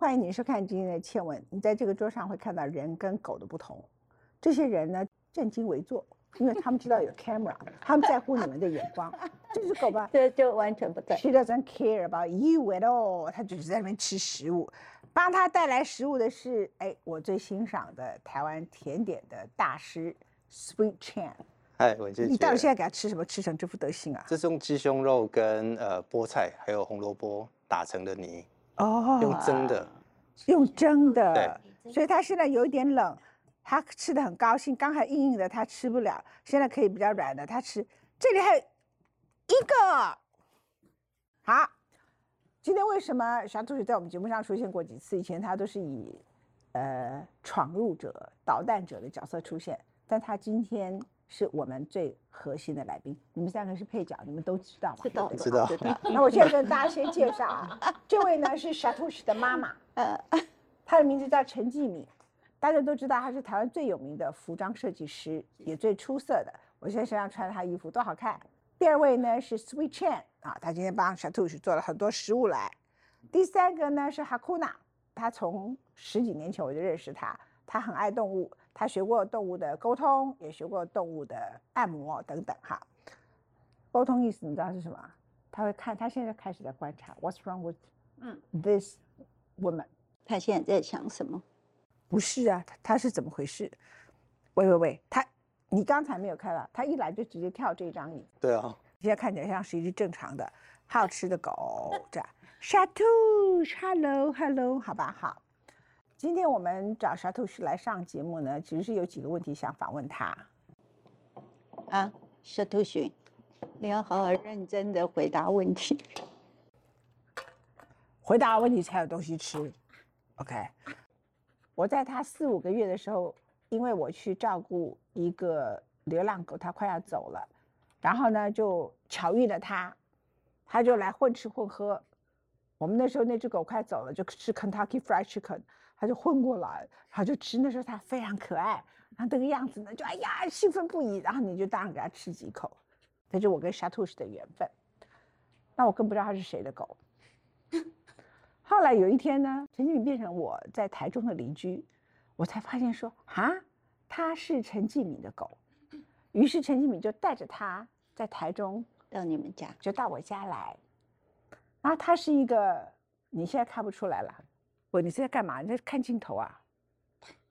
欢迎你收看今天的《倩文》。你在这个桌上会看到人跟狗的不同。这些人呢，正襟危坐，因为他们知道有 camera，他们在乎你们的眼光。这只狗吧，这就完全不在。She doesn't care about you at all，它只是在那边吃食物。帮他带来食物的是，哎，我最欣赏的台湾甜点的大师 Sweet Chan。哎，文姐姐，你到底现在给他吃什么？吃成这副德行啊？这是用鸡胸肉跟呃菠菜还有红萝卜打成的泥，哦用蒸的。用蒸的，对所以他现在有一点冷，他吃的很高兴。刚才硬硬的他吃不了，现在可以比较软的他吃。这里还有一个，好，今天为什么小兔子在我们节目上出现过几次？以前他都是以呃闯入者、捣蛋者的角色出现，但他今天是我们最核心的来宾。你们三个是配角，你们都知道吗？知道知道。那我现在跟大家先介绍啊，这位呢是 Shatush 的妈妈，呃，她的名字叫陈继敏，大家都知道她是台湾最有名的服装设计师，也最出色的。我现在身上穿的她衣服多好看。第二位呢是 Sweet Chen 啊，她今天帮 Shatush 做了很多食物来。第三个呢是 Hakuna，她从十几年前我就认识她，她很爱动物，她学过动物的沟通，也学过动物的按摩等等哈。沟通意思你知道是什么？他会看，他现在开始在观察 What's wrong with 嗯 this woman？他现在在想什么？不是啊，他他是怎么回事？喂喂喂，他你刚才没有看到，他一来就直接跳这张椅，对啊，现在看起来像是一只正常的好吃的狗。这样，沙兔，hello hello，好吧好。今天我们找沙兔是来上节目呢，其实是有几个问题想访问他。啊，小兔寻，你要好好认真的回答问题。回答问题才有东西吃。OK，我在他四五个月的时候，因为我去照顾一个流浪狗，它快要走了，然后呢就巧遇了他，他就来混吃混喝。我们那时候那只狗快走了，就吃 Kentucky Fried Chicken，他就混过来，然后就吃。那时候他非常可爱，然后那个样子呢，就哎呀兴奋不已，然后你就当然给他吃几口，这就是我跟沙兔士的缘分。那我更不知道他是谁的狗。后来有一天呢，陈继敏变成我在台中的邻居，我才发现说啊，他是陈继敏的狗。于是陈继敏就带着他在台中，到你们家，就到我家来。然后他是一个，你现在看不出来了。我你是在干嘛？你在看镜头啊？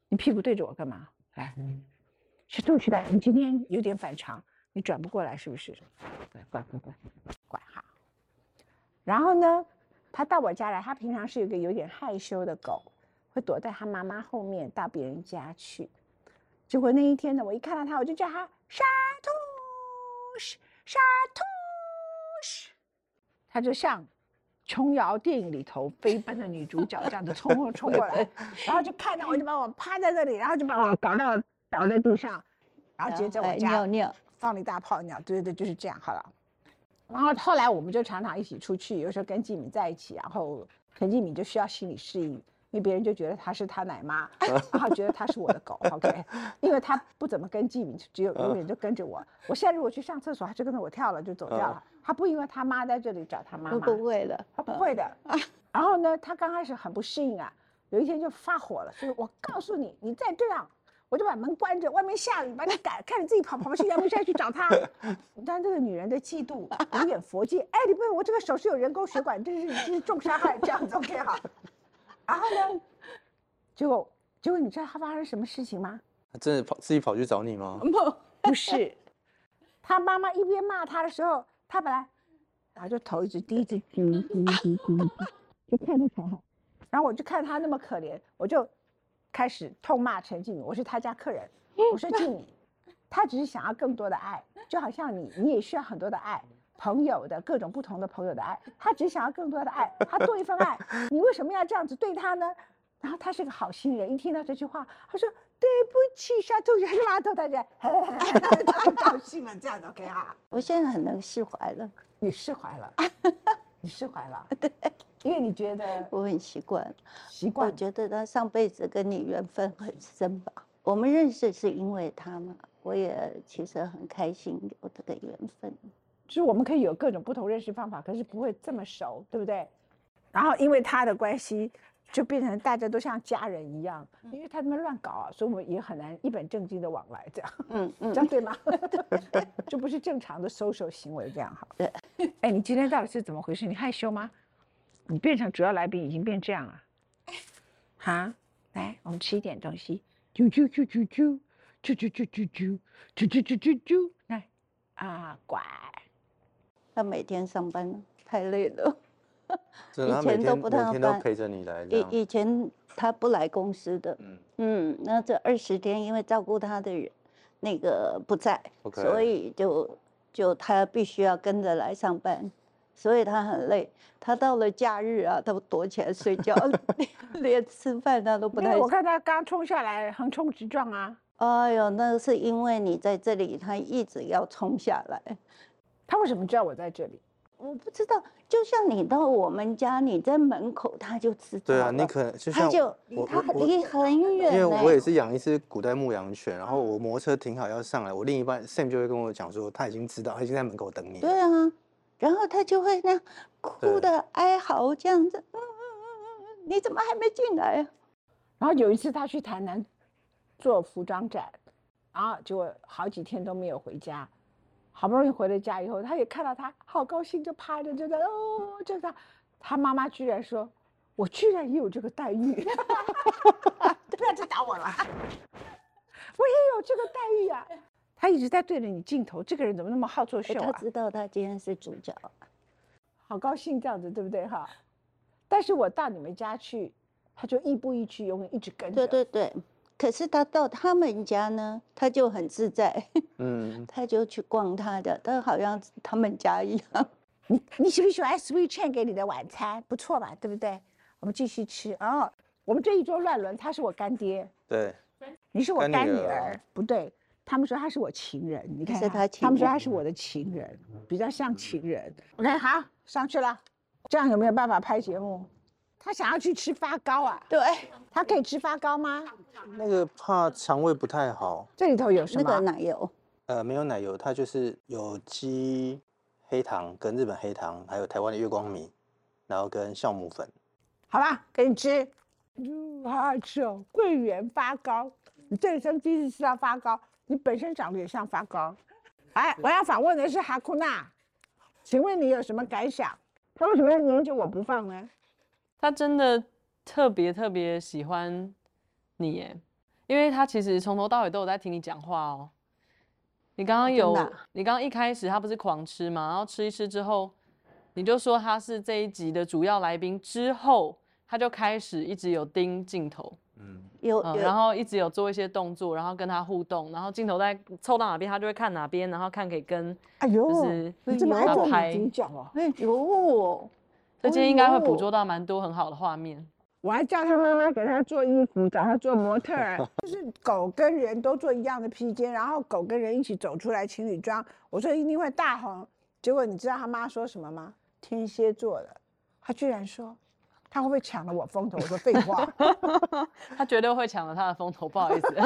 你屁股对着我干嘛？来，是杜去的。你今天有点反常，你转不过来是不是？对，乖乖乖，乖哈。然后呢，他到我家来，他平常是一个有点害羞的狗，会躲在他妈妈后面到别人家去。结果那一天呢，我一看到他，我就叫他沙兔，沙兔，他就像琼瑶电影里头飞奔的女主角这样子冲过冲过来，然后就看到我就把我趴在这里，然后就把我搞到倒在地上，然后直接在我哎家尿尿，放了一大泡尿，对对对，就是这样好了。然后后来我们就常常一起出去，有时候跟季敏在一起，然后陈季敏就需要心理适应，因为别人就觉得她是他奶妈，然后觉得她是我的狗，OK，因为他不怎么跟季敏，只有永远就跟着我。我现在如果去上厕所，他就跟着我跳了，就走掉了。他不因为他妈在这里找他妈不妈，不会的，他不会的。然后呢，他刚开始很不适应啊，有一天就发火了，就是我告诉你，你再这样，我就把门关着，外面下雨，把你赶，看你自己跑跑去阳明山去找他。你看这个女人的嫉妒有点佛界，哎，你不，我这个手是有人工血管，这是这是重伤害，这样子 OK 好。然后呢，结果结果你知道他发生什么事情吗？他真的跑自己跑去找你吗？不不是，他妈妈一边骂他的时候，他本来然后就头一直低，一直低低低低低，就看着才好。然后我就看他那么可怜，我就开始痛骂陈静敏，我是他家客人，我说静敏，他只是想要更多的爱，就好像你，你也需要很多的爱，朋友的各种不同的朋友的爱，他只想要更多的爱，他多一份爱，你为什么要这样子对他呢？然后他是个好心人，一听到这句话，他说对不起，沙兔，还是拉头大家，太高兴了，这样子 OK 哈，我现在很能释怀了，你释怀了，你释怀了，对，因为你觉得我很习惯。我习惯，我觉得他上辈子跟你缘分很深吧。我们认识是因为他嘛，我也其实很开心有这个缘分。就是我们可以有各种不同认识方法，可是不会这么熟，对不对？然后因为他的关系，就变成大家都像家人一样，因为他们乱搞啊，所以我们也很难一本正经的往来，这样嗯嗯这，样对吗？就不是正常的 social 行为，这样好。对。哎，你今天到底是怎么回事？你害羞吗？你变成主要来宾已经变这样了。哈，来，我们吃一点东西。啾啾啾啾啾，啾啾啾啾啾，啾啾啾啾啾，来，啊，乖。他每天上班太累了。以前都不太每天都办陪着你来以。以前他不来公司的，嗯，嗯，那这二十天因为照顾他的人那个不在 OK 所以就就他必须要跟着来上班，所以他很累。他到了假日啊，他躲起来睡觉，连连吃饭他都不太我看他刚冲下来，横冲直撞啊。哎呦，那是因为你在这里，他一直要冲下来。他为什么知道我在这里？我不知道，就像你到我们家，你在门口，他就知道对啊，你可能就像他就我他离很远因为我也是养一只古代牧羊犬，然后我摩托车停好要上来，我另一半 Sam 就会跟我讲说，他已经知道，他已经在门口等你。对啊，然后他就会那样哭的哀嚎这样子，嗯嗯嗯嗯嗯，你怎么还没进来啊？然后有一次他去台南做服装展，然后结果好几天都没有回家，好不容易回了家以后，他也看到他，好高兴，就趴着就在哦，就他，他妈妈居然说：“我居然也有这个待遇，不要再打我了，我也有这个待遇啊。”他一直在对着你镜头，这个人怎么那么好作哎秀啊？他知道他今天是主角，好高兴这样子，对不对哈？但是我到你们家去，他就亦步亦趋，永远一直跟着。对对对。可是他到他们家呢，他就很自在，嗯，他就去逛他的，他好像他们家一样。你你喜不喜欢 Sweet Chain 给你的晚餐？不错吧，对不对？我们继续吃哦。我们这一桌乱伦，他是我干爹，对，你是我干女儿不对。他们说他是我情人，你看他情他们说他是我的情人，比较像情人。OK，好，上去了。这样有没有办法拍节目？他想要去吃发糕啊？对，他可以吃发糕吗？那个怕肠胃不太好，这里头有什那么？个奶油，呃，没有奶油，它就是有机黑糖跟日本黑糖，还有台湾的月光米，然后跟酵母粉。好吧，给你吃。嗯，好好吃哦，桂圆发糕。你这一生第一次吃到发糕，你本身长得也像发糕。哎，我要访问的是哈库娜，请问你有什么感想？他为什么要黏着我不放呢？他真的特别特别喜欢你耶，因为他其实从头到尾都有在听你讲话哦。你刚刚有，啊你刚刚一开始他不是狂吃嘛，然后吃一吃之后，你就说他是这一集的主要来宾，之后他就开始一直有盯镜头，嗯，嗯，有有然后一直有做一些动作，然后跟他互动，然后镜头在凑到哪边，他就会看哪边，然后看可以跟，哎呦，就是你这么爱做他拍美脚哦！哎呦，所以今天应该会捕哦捉到蛮多很好的画面。我还叫他妈妈给他做衣服，找他做模特儿，就是狗跟人都做一样的披肩，然后狗跟人一起走出来情侣装，我说一定会大红。结果你知道他妈说什么吗？天蝎座的，他居然说他会不会抢了我风头？我说废话，他绝对会抢了他的风头，不好意思。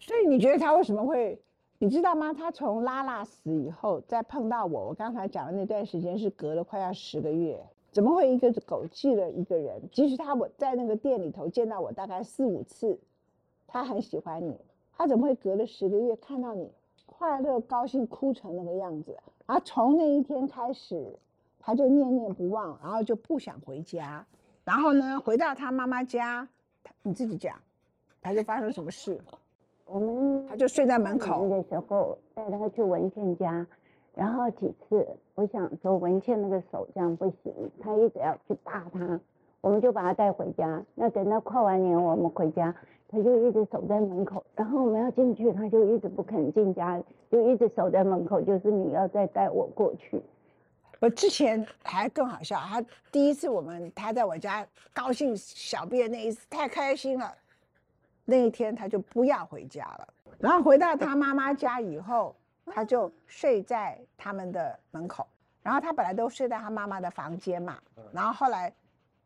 所以你觉得他为什么会？你知道吗？他从拉拉死以后再碰到我，我刚才讲的那段时间是隔了快要十个月，怎么会一个狗记了一个人？即使他我在那个店里头见到我大概四五次，他很喜欢你，他怎么会隔了十个月看到你快乐高兴哭成那个样子？然后从那一天开始，他就念念不忘，然后就不想回家。然后呢，回到他妈妈家，你自己讲，他就发生什么事？我们他就睡在门口。的时候带他去文倩家，然后几次我想说文倩那个手这样不行，他一直要去打他，我们就把他带回家。那等到跨完年我们回家，他就一直守在门口，然后我们要进去，他就一直不肯进家，就一直守在门口，就是你要再带我过去。我之前还更好笑，他第一次我们他在我家高兴小便那一次太开心了，那一天他就不要回家了。然后回到他妈妈家以后，他就睡在他们的门口。然后他本来都睡在他妈妈的房间嘛，然后后来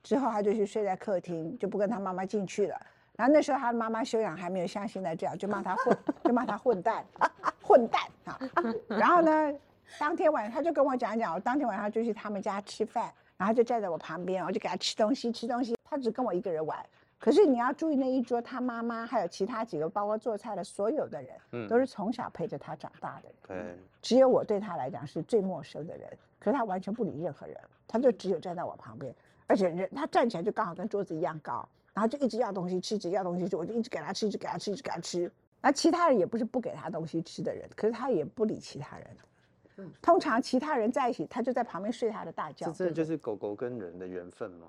之后他就去睡在客厅，就不跟他妈妈进去了。然后那时候他妈妈修养还没有像现在这样，就骂他混，就骂他混蛋，混蛋啊！然后呢，当天晚上他就跟我讲讲，我当天晚上就去他们家吃饭，然后就站在我旁边，我就给他吃东西，吃东西，他只跟我一个人玩。可是你要注意那一桌，他妈妈还有其他几个，包括做菜的所有的人，嗯都是从小陪着他长大的。对，只有我对他来讲是最陌生的人，可是他完全不理任何人，他就只有站在我旁边，而且人他站起来就刚好跟桌子一样高，然后就一直要东西吃，一直要东西吃，我就一直给他吃，一直给他吃，一直给他吃。那其他人也不是不给他东西吃的人，可是他也不理其他人。通常其他人在一起，他就在旁边睡他的大觉。这这就是狗狗跟人的缘分吗？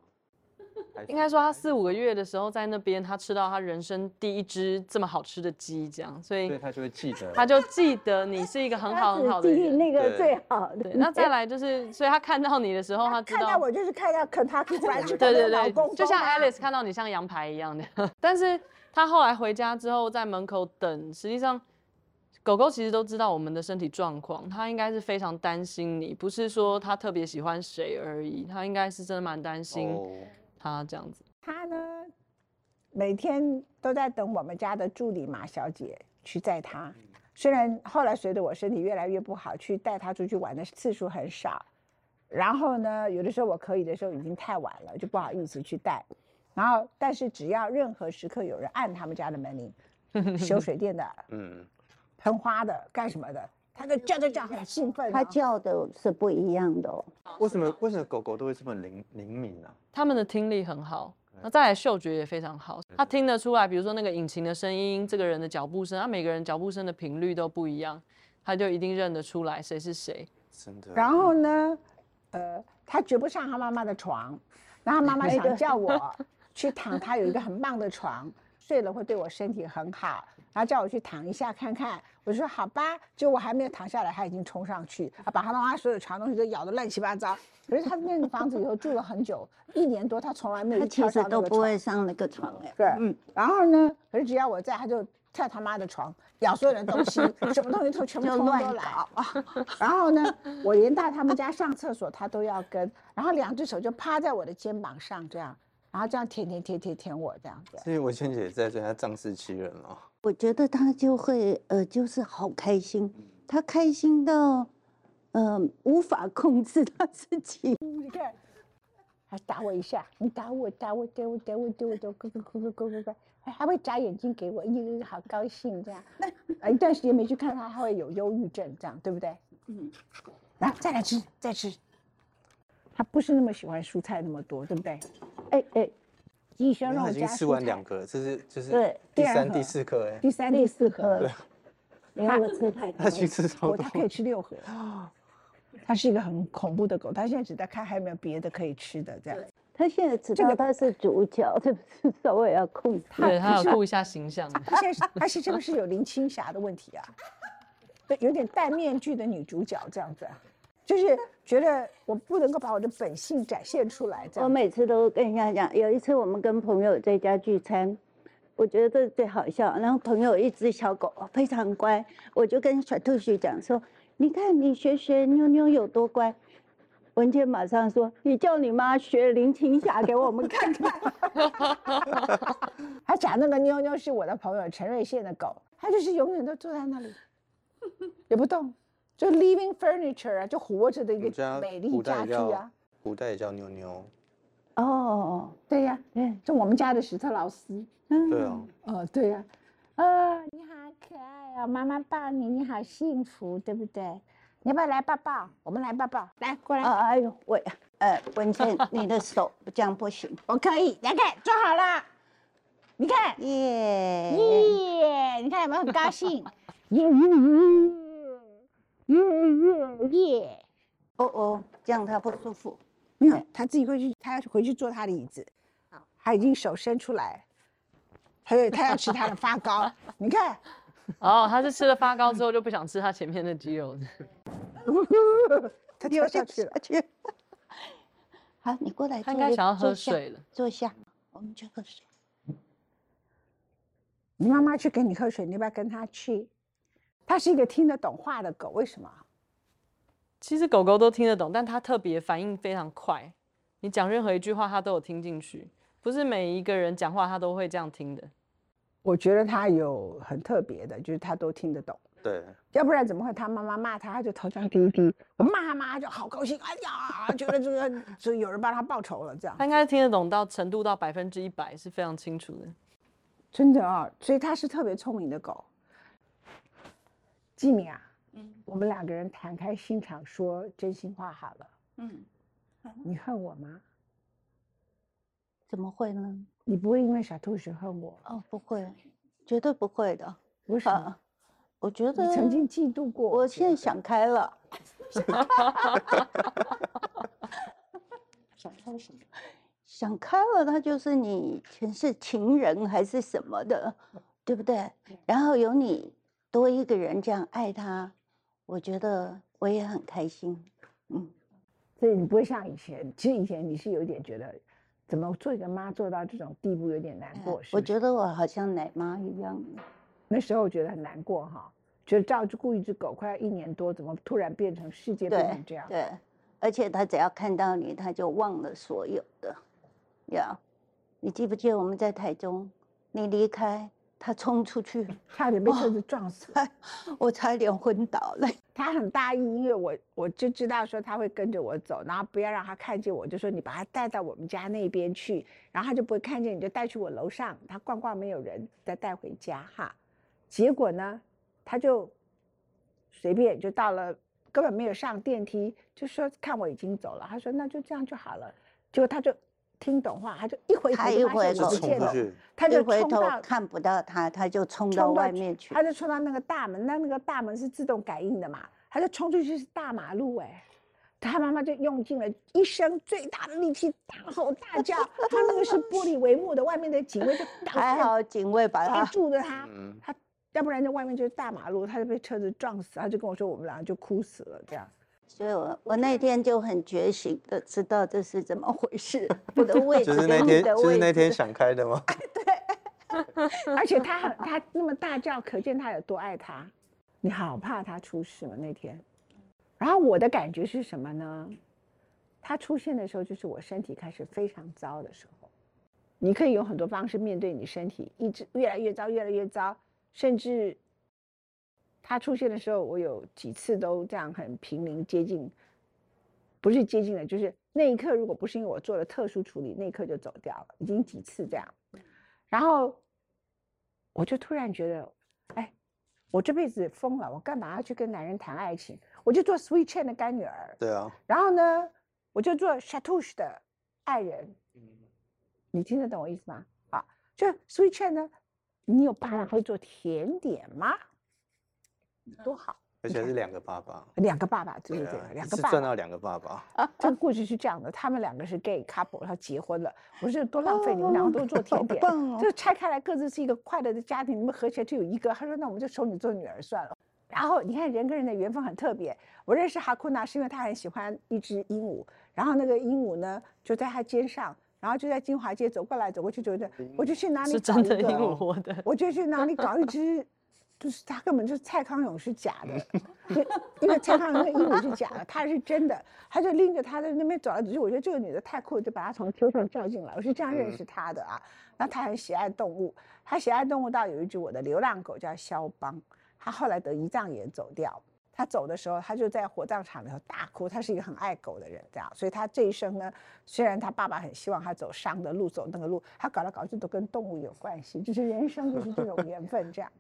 应该说他四五个月的时候在那边，他吃到他人生第一只这么好吃的鸡，这样，所以所以它就会记得。他就记得你是一个很好很好的记人。那个最好的对，。那再来就是，所以他看到你的时候，他知道看到我就是看到 Kentucky Fried 对对老对公，就像 Alice 看到你像羊排一样的。但是他后来回家之后，在门口等，实际上狗狗其实都知道我们的身体状况，它应该是非常担心你，不是说它特别喜欢谁而已，它应该是真的蛮担心哦，它这样子。他呢，每天都在等我们家的助理马小姐去载他。虽然后来随着我身体越来越不好，去带他出去玩的次数很少。然后呢，有的时候我可以的时候已经太晚了，就不好意思去带。然后，但是只要任何时刻有人按他们家的门铃，修水电的、嗯，喷花的、干什么的，他就叫叫叫，很兴奋哦。他叫的是不一样的哦。为什么为什么狗狗都会这么灵灵敏啊？它们的听力很好，那再来嗅觉也非常好，它听得出来，比如说那个引擎的声音，这个人的脚步声，它每个人脚步声的频率都不一样，它就一定认得出来谁是谁。真的。然后呢，呃，他绝不上他妈妈的床，然后妈妈 想叫我 去躺他有一个很棒的床，睡了会对我身体很好，然后叫我去躺一下看看。我说好吧，就我还没有躺下来，他已经冲上去，啊把他妈妈所有床东西都咬得乱七八糟。可是他那个房子以后住了很久，一年多，他从来没有他其实都不会上那个床哎。对，嗯，然后呢，可是只要我在，他就跳他妈的床，咬所有的东西，什么东西都全部通通都乱来啊。然后呢，我连到他们家上厕所，他都要跟，然后两只手就趴在我的肩膀上这样，然后这样舔舔舔舔舔我这样子。所以文倩姐在，所以她仗势欺人哦。我觉得他就会呃，就是好开心，他开心到呃无法控制他自己。你看，还打我一下，你打我打我打我打我打我打我，咕咕咕咕咕咕咕，还还会眨眼睛给我，咦，好高兴这样。啊，一段时间没去看他，他会有忧郁症这样，对不对？嗯，然后再来吃，再吃。他不是那么喜欢蔬菜那么多，对不对？哎哎，鸡胸肉她已经吃完两个了，这是就是对第三、第四颗哎，第三、第四盒盒，你看我吃太多她已经了。吃超多他。可以吃六盒。它是一个很恐怖的狗，它现在只在看还有没有别的可以吃的这样。他现在知这个道他是主角，是不 是稍微要控制？对，它不是有顾一下形象。它现在且这个是有林青霞的问题啊，对，有点戴面具的女主角这样子啊，就是觉得我不能够把我的本性展现出来。我每次都跟人家讲，有一次我们跟朋友在家聚餐，我觉得这是最好笑。然后朋友有一只小狗非常乖，我就跟小兔子讲说：“你看你学学妞妞有多乖。”文倩马上说：“你叫你妈学林青霞给我们看看。他讲那个妞妞是我的朋友陈瑞宪的狗，它就是永远都坐在那里，也不动，就 living furniture 啊，就活着的一个美丽家具啊。古代也叫妞妞，”哦，对呀、对，就我们家的史特劳斯。嗯对啊，哦，对呀、啊，你好可爱哦，妈妈抱你，你好幸福，对不对？你要不要来抱抱？我们来抱抱，来过来，啊，哎呦，喂，呃，文倩，你的手这样不行，我可以，来看，坐好了，你看，耶、耶，你看有没有很高兴？耶耶耶耶耶！哦哦，这样他不舒服。没有，他自己会去，他要回去坐他的椅子。他已经手伸出来，他要他要吃他的发糕，你看，哦，他是吃了发糕之后就不想吃他前面的鸡肉。他跳下去了。去。好，你过来它坐一，应该想要喝水了。坐下，我们去喝水。你妈妈去给你喝水，你要不要跟他去？它是一个听得懂话的狗，为什么？其实狗狗都听得懂，但它特别反应非常快。你讲任何一句话，它都有听进去，不是每一个人讲话它都会这样听的。我觉得它有很特别的，就是它都听得懂。对，要不然怎么会他妈妈骂他，他就头上低一低，我骂他妈他就好高兴，哎呀，觉得这个就有人帮他报仇了，这样他应该听得懂到程度到百分之一百是非常清楚的。真的啊、所以他是特别聪明的狗。季敏啊，嗯我们两个人谈开心肠说真心话好了，嗯，你恨我吗？怎么会呢？你不会因为小兔子恨我？哦，不会，绝对不会的。为什么啊？我觉得你曾经嫉妒过我现在想开了。想开什么？想开了，他就是你前世情人还是什么的，对不对？然后有你多一个人这样爱他，我觉得我也很开心。嗯，所以你不会像以前，其实以前你是有点觉得，怎么做一个妈做到这种地步，有点难过。我觉得我好像奶妈一样。那时候我觉得很难过哈，觉得照顾一只狗快要一年多，怎么突然变成世界变对成这样？对，而且他只要看到你，他就忘了所有的。呀，你记不记得我们在台中，你离开，他冲出去，差点被车子撞死。我差点昏倒了。他很大意，因为我我就知道说他会跟着我走，然后不要让他看见我，就说你把他带到我们家那边去，然后他就不会看见你，就带去我楼上，他逛逛没有人，再带回家哈。结果呢，他就随便就到了，根本没有上电梯，就说看我已经走了，他说那就这样就好了。结果他就听懂话，他就一回头他一回头就我不见了，冲出去，他就回头冲到看不到他，他就冲到外面去。他就冲到那个大门，那那个大门是自动感应的嘛，他就冲出去是大马路哎、他妈妈就用尽了一生最大的力气大吼大叫，他那个是玻璃帷幕的，外面的警卫就还好警卫把带他住着他，嗯，他要不然在外面就是大马路，他就被车子撞死，他就跟我说我们俩就哭死了这样。所以我我那天就很觉醒的知道这是怎么回事，我的 位置就是那跟你天，就是的位置。那天想开的吗？对 而且他很他那么大叫，可见他有多爱他。你好怕他出事吗那天？然后我的感觉是什么呢？他出现的时候，就是我身体开始非常糟的时候。你可以有很多方式面对你身体，一直越来越糟，越来越糟，甚至他出现的时候，我有几次都这样很濒临接近，不是接近了，就是那一刻，如果不是因为我做了特殊处理，那一刻就走掉了，已经几次这样。然后我就突然觉得，哎，我这辈子疯了，我干嘛要去跟男人谈爱情？我就做 Sweet Chan 的干女儿，对啊，然后呢，我就做 Chatouche 的爱人。你听得懂我意思吗？啊，就 Sweet Chan 呢，你有爸爸会做甜点吗？多好，而且是两个爸爸，两个爸爸，对对对啊，，两个爸爸。赚到两个爸爸，这个故事是这样的，他们两个是 gay couple，然后结婚了。我说多浪费，你们两个都做甜点，就 拆开来各自是一个快乐的家庭，你们合起来只有一个。他说那我们就收你做女儿算了。然后你看人跟人的缘分很特别，我认识哈库纳是因为他很喜欢一只鹦鹉，然后那个鹦鹉呢就在他肩上，然后就在金华街走过来走过去，觉得我就去哪里是找一个真的鹦鹉的，我就去哪里搞一只，就是他根本就是蔡康永是假的，因因为蔡康永那鹦鹉是假的，他是真的，他就拎着他在那边走来走去，我觉得这个女的太酷，就把她从车上叫进来，我是这样认识她的啊。那她很喜爱动物，她喜爱动物到有一只我的流浪狗叫肖邦，他后来得胰脏炎走掉。他走的时候，他就在火葬场里头大哭。他是一个很爱狗的人，这样，所以他这一生呢，虽然他爸爸很希望他走伤的路，走那个路，他搞来搞去都跟动物有关系，就是人生就是这种缘分这样。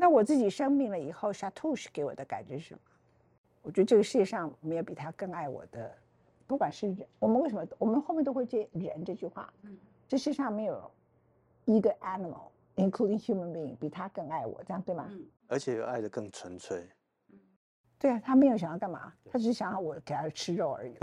那我自己生病了以后，沙兔是给我的感觉是什么？我觉得这个世界上没有比他更爱我的，不管是人，我们为什么我们后面都会接人这句话，这世上没有一个 animal including human being 比他更爱我，这样对吗？而且爱的更纯粹。对啊，他没有想要干嘛，他只是想要我给他吃肉而已，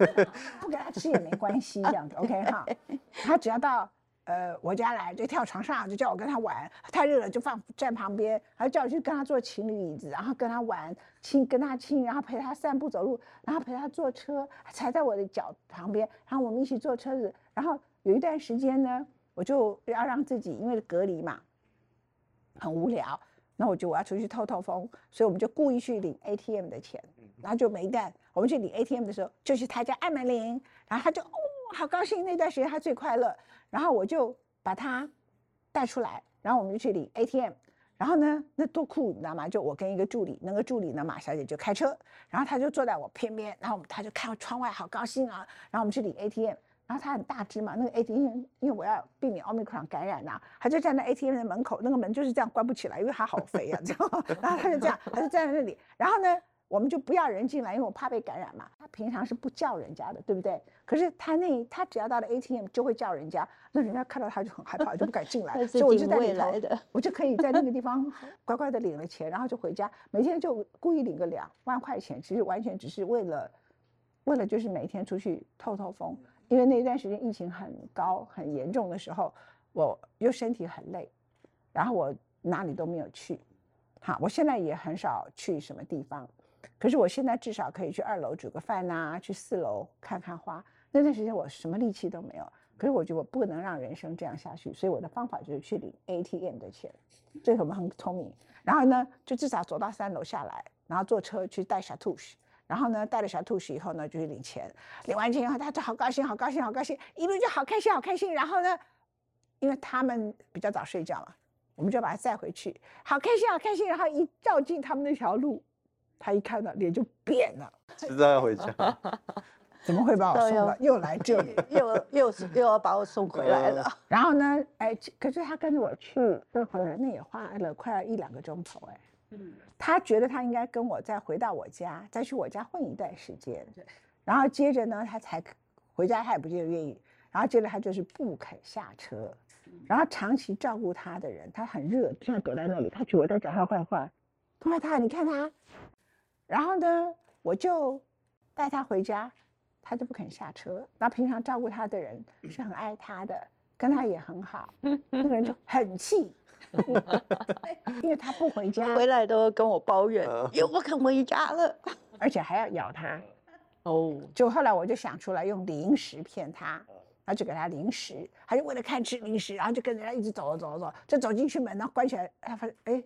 不给他吃也没关系，这样子 OK 哈。他只要到呃我家来，就跳床上，就叫我跟他玩，太热了就放站旁边，还叫我去跟他坐情侣椅子，然后跟他玩亲，跟他亲，然后陪他散步走路，然后陪他坐车，踩在我的脚旁边，然后我们一起坐车子，然后有一段时间呢，我就要让自己因为隔离嘛，很无聊。那我就我要出去透透风，所以我们就故意去领 ATM 的钱，然后就没干。我们去领 ATM 的时候，就去他家按门铃，然后他就哦好高兴，那段时间他最快乐。然后我就把他带出来，然后我们就去领 ATM，然后呢，那多酷，你知道吗？就我跟一个助理，那个助理呢，马小姐就开车，然后她就坐在我偏边，然后她就看到窗外，好高兴啊。然后我们去领 ATM，然后她很大只嘛，那个 ATM 因为我要避免奥密克戎感染呐、她就站在 ATM 的门口，那个门就是这样关不起来，因为她好肥啊，这样。然后她就这样，她就站在那里，然后呢，我们就不要人进来，因为我怕被感染嘛。他平常是不叫人家的，对不对？可是他那他只要到了 ATM 就会叫人家，那人家看到他就很害怕，就不敢进来。那所以我就在里头，我就可以在那个地方 乖乖的领了钱，然后就回家，每天就故意领个两万块钱，其实完全只是为了，为了就是每天出去透透风。因为那一段时间疫情很高很严重的时候，我又身体很累，然后我哪里都没有去。好，我现在也很少去什么地方，可是我现在至少可以去二楼煮个饭呐、去四楼看看花。那段时间我什么力气都没有，可是我觉得我不能让人生这样下去，所以我的方法就是去领 ATM 的钱，这个我们很聪明。然后呢，就至少走到三楼下来，然后坐车去带小兔子，然后呢带了小兔子以后呢就去领钱，领完钱以后他就好高兴，好高兴，好高兴，一路就好开心，好开心。然后呢，因为他们比较早睡觉嘛，我们就把他载回去，好开心，好开心。然后一照进他们那条路，他一看到脸就变了，知道要回家。怎么会把我送到又来这里？又又是又要把我送回来了。然后呢，哎，可是他跟着我去，那回来那也花了快要一两个钟头，哎，他觉得他应该跟我再回到我家，再去我家混一段时间，然后接着呢，他才回家，他也不见得愿意，然后接着他就是不肯下车，然后长期照顾他的人，他很热，这样躲在那里，他觉得我在讲他坏话，他说他，你看他，然后呢，我就带他回家，他就不肯下车。那平常照顾他的人是很爱他的，跟他也很好，那个人就 很气，因为他不回家，回来都跟我抱怨呃，又不肯回家了。而且还要咬他。哦，就后来我就想出来用零食骗他，然后就给他零食，他就为了看吃零食，然后就跟人家一直走走走走，就走进去门，然后关起来，他发现哎，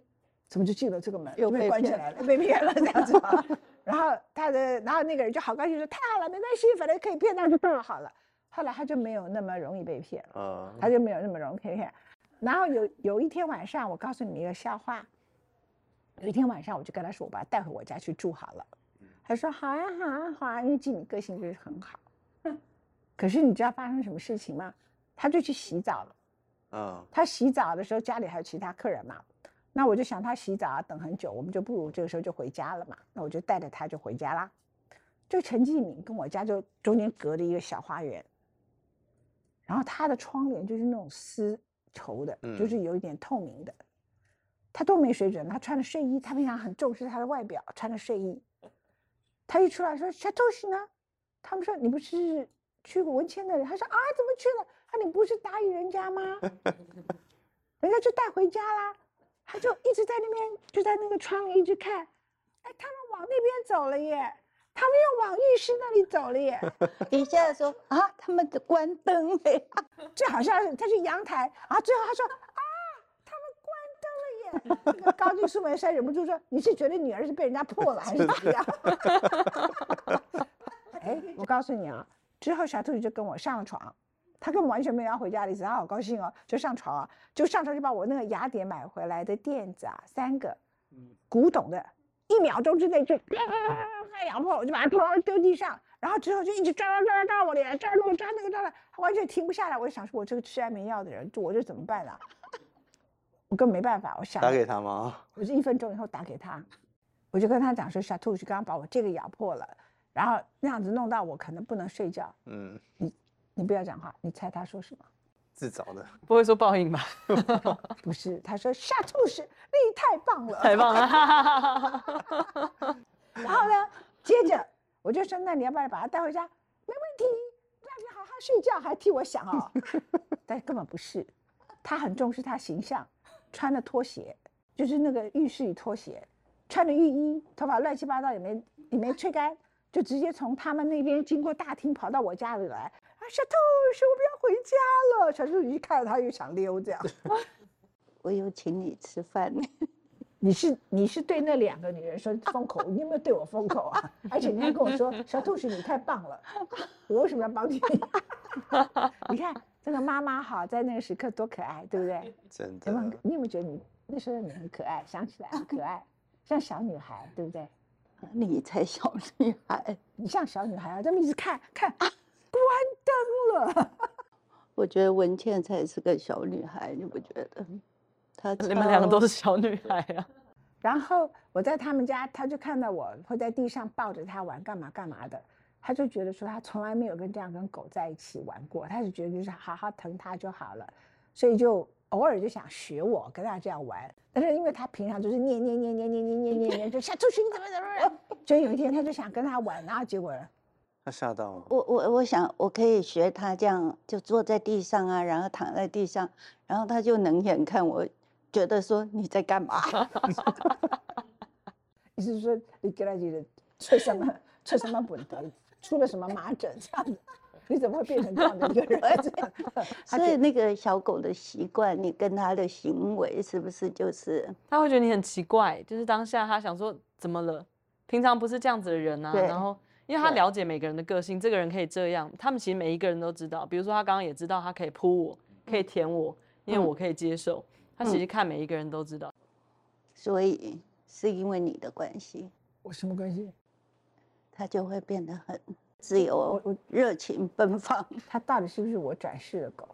怎么就进了这个门，又被骗关起来了，被骗了 这样子。然后他的，然后那个人就好高兴说太好了，没关系，反正可以骗到就更好了。后来他就没有那么容易被骗他就没有那么容易被骗。然后有有一天晚上，我告诉你们一个笑话。有一天晚上，我就跟他说，我把他带回我家去住好了。他说好啊，好啊，好啊，因为记你个性就是很好。可是你知道发生什么事情吗？他就去洗澡了。嗯，他洗澡的时候，家里还有其他客人嘛。那我就想他洗澡啊，等很久，我们就不如这个时候就回家了嘛。那我就带着他就回家啦。就陈继敏跟我家就中间隔着一个小花园，然后他的窗帘就是那种丝绸的，就是嗯有一点透明的。他多没水准，他穿着睡衣，他平常很重视他的外表，穿着睡衣。他一出来说：“小兔子呢？”他们说：“你不是去过文谦那里？”他说：“啊，怎么去了？啊，你不是答应人家吗？人家就带回家啦。”他就一直在那边，就在那个窗里一直看。哎，他们往那边走了耶，他们又往浴室那里走了耶。一下说啊，他们的关灯了，这好像是他去阳台，啊最后他说啊，他们关灯了耶。那个高进苏梅山忍不住说：“你是觉得女儿是被人家破了还是怎么样？” 哎，我告诉你啊，之后小兔子就跟我上了床，他根本完全没有要回家的意思，他好高兴哦，就上床啊，就上床就把我那个雅典买回来的垫子啊，三个古董的，一秒钟之内就太咬破了，我就把它砰丢地上，然后之后就一直抓抓抓抓我脸，抓那个抓那个抓的，完全停不下来。我就想说，我这个吃安眠药的人，我这怎么办啊？我根本没办法，我想打给他吗？我是一分钟以后打给他，我就跟他讲说，小兔子刚刚把我这个咬破了，然后那样子弄到我可能不能睡觉。嗯，你不要讲话，你猜他说什么？自找的。不会说报应吧？不是，他说小兔子你太棒了，太棒了！然后呢，接着我就说，那你要不要把他带回家？没问题，让你好好睡觉，还替我想哦。但根本不是，他很重视他形象，穿的拖鞋，就是那个浴室里拖鞋，穿着浴衣，头发乱七八糟也没也没吹干，就直接从他们那边经过大厅跑到我家里来。啊，小兔子，我们要回家了。小兔子一看到他又想溜，这样。我有请你吃饭。你是你是对那两个女人说封口，你有没有对我封口啊？而且你还跟我说小兔子你太棒了，我为什么要帮你？你看这个妈妈好，在那个时刻多可爱，对不对？真的，你有没有觉得你那时候你很可爱，想起来很可爱，像小女孩，对不对？你才小女孩，你像小女孩啊，这么一直看看，关灯了。我觉得文倩才是个小女孩，你不觉得？她你们两个都是小女孩啊。然后我在他们家，他就看到我会在地上抱着他玩，干嘛干嘛的，他就觉得说他从来没有跟这样跟狗在一起玩过，他就觉得就是好好疼它就好了，所以就偶尔就想学我跟他这样玩。但是因为他平常就是念念念念念念念念念，就下出去你怎么怎么怎么，就有一天他就想跟他玩，然后结果他吓到了。我我我想我可以学他这样，就坐在地上啊，然后躺在地上，然后他就冷眼看我，觉得说你在干嘛？意思是说你给他觉得出什么出什么问题，出了什么麻疹这样子，你怎么会变成这样的一个人？所以那个小狗的习惯，你跟它的行为是不是就是他会觉得你很奇怪，就是当下他想说怎么了？平常不是这样子的人啊。然后因为他对了解每个人的个性，这个人可以这样，他们其实每一个人都知道。比如说他刚刚也知道他可以扑我，可以舔我，因为嗯我可以接受。他其实看每一个人都知道。所以是因为你的关系，我什么关系？他就会变得很自由我我、热情奔放。他到底是不是我转世的狗？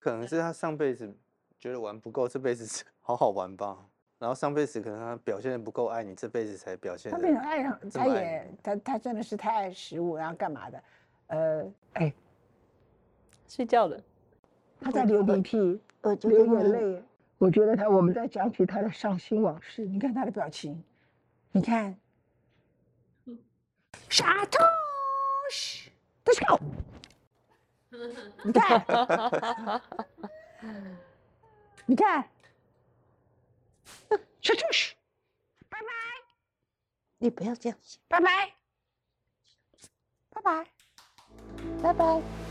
可能是他上辈子觉得玩不够，这辈子好好玩吧。然后上辈子可能他表现的不够爱你，这辈子才表现他的变成爱他也他他真的是太爱食物，然后干嘛的？呃，哎，睡觉了，他在流鼻涕，呃流眼泪。我觉得他，我们在讲起他的伤心往事，你看他的表情，你看，傻头嘘，Let's go，你看，你看，傻头嘘，拜拜，你不要这样想，拜拜，拜拜。拜拜。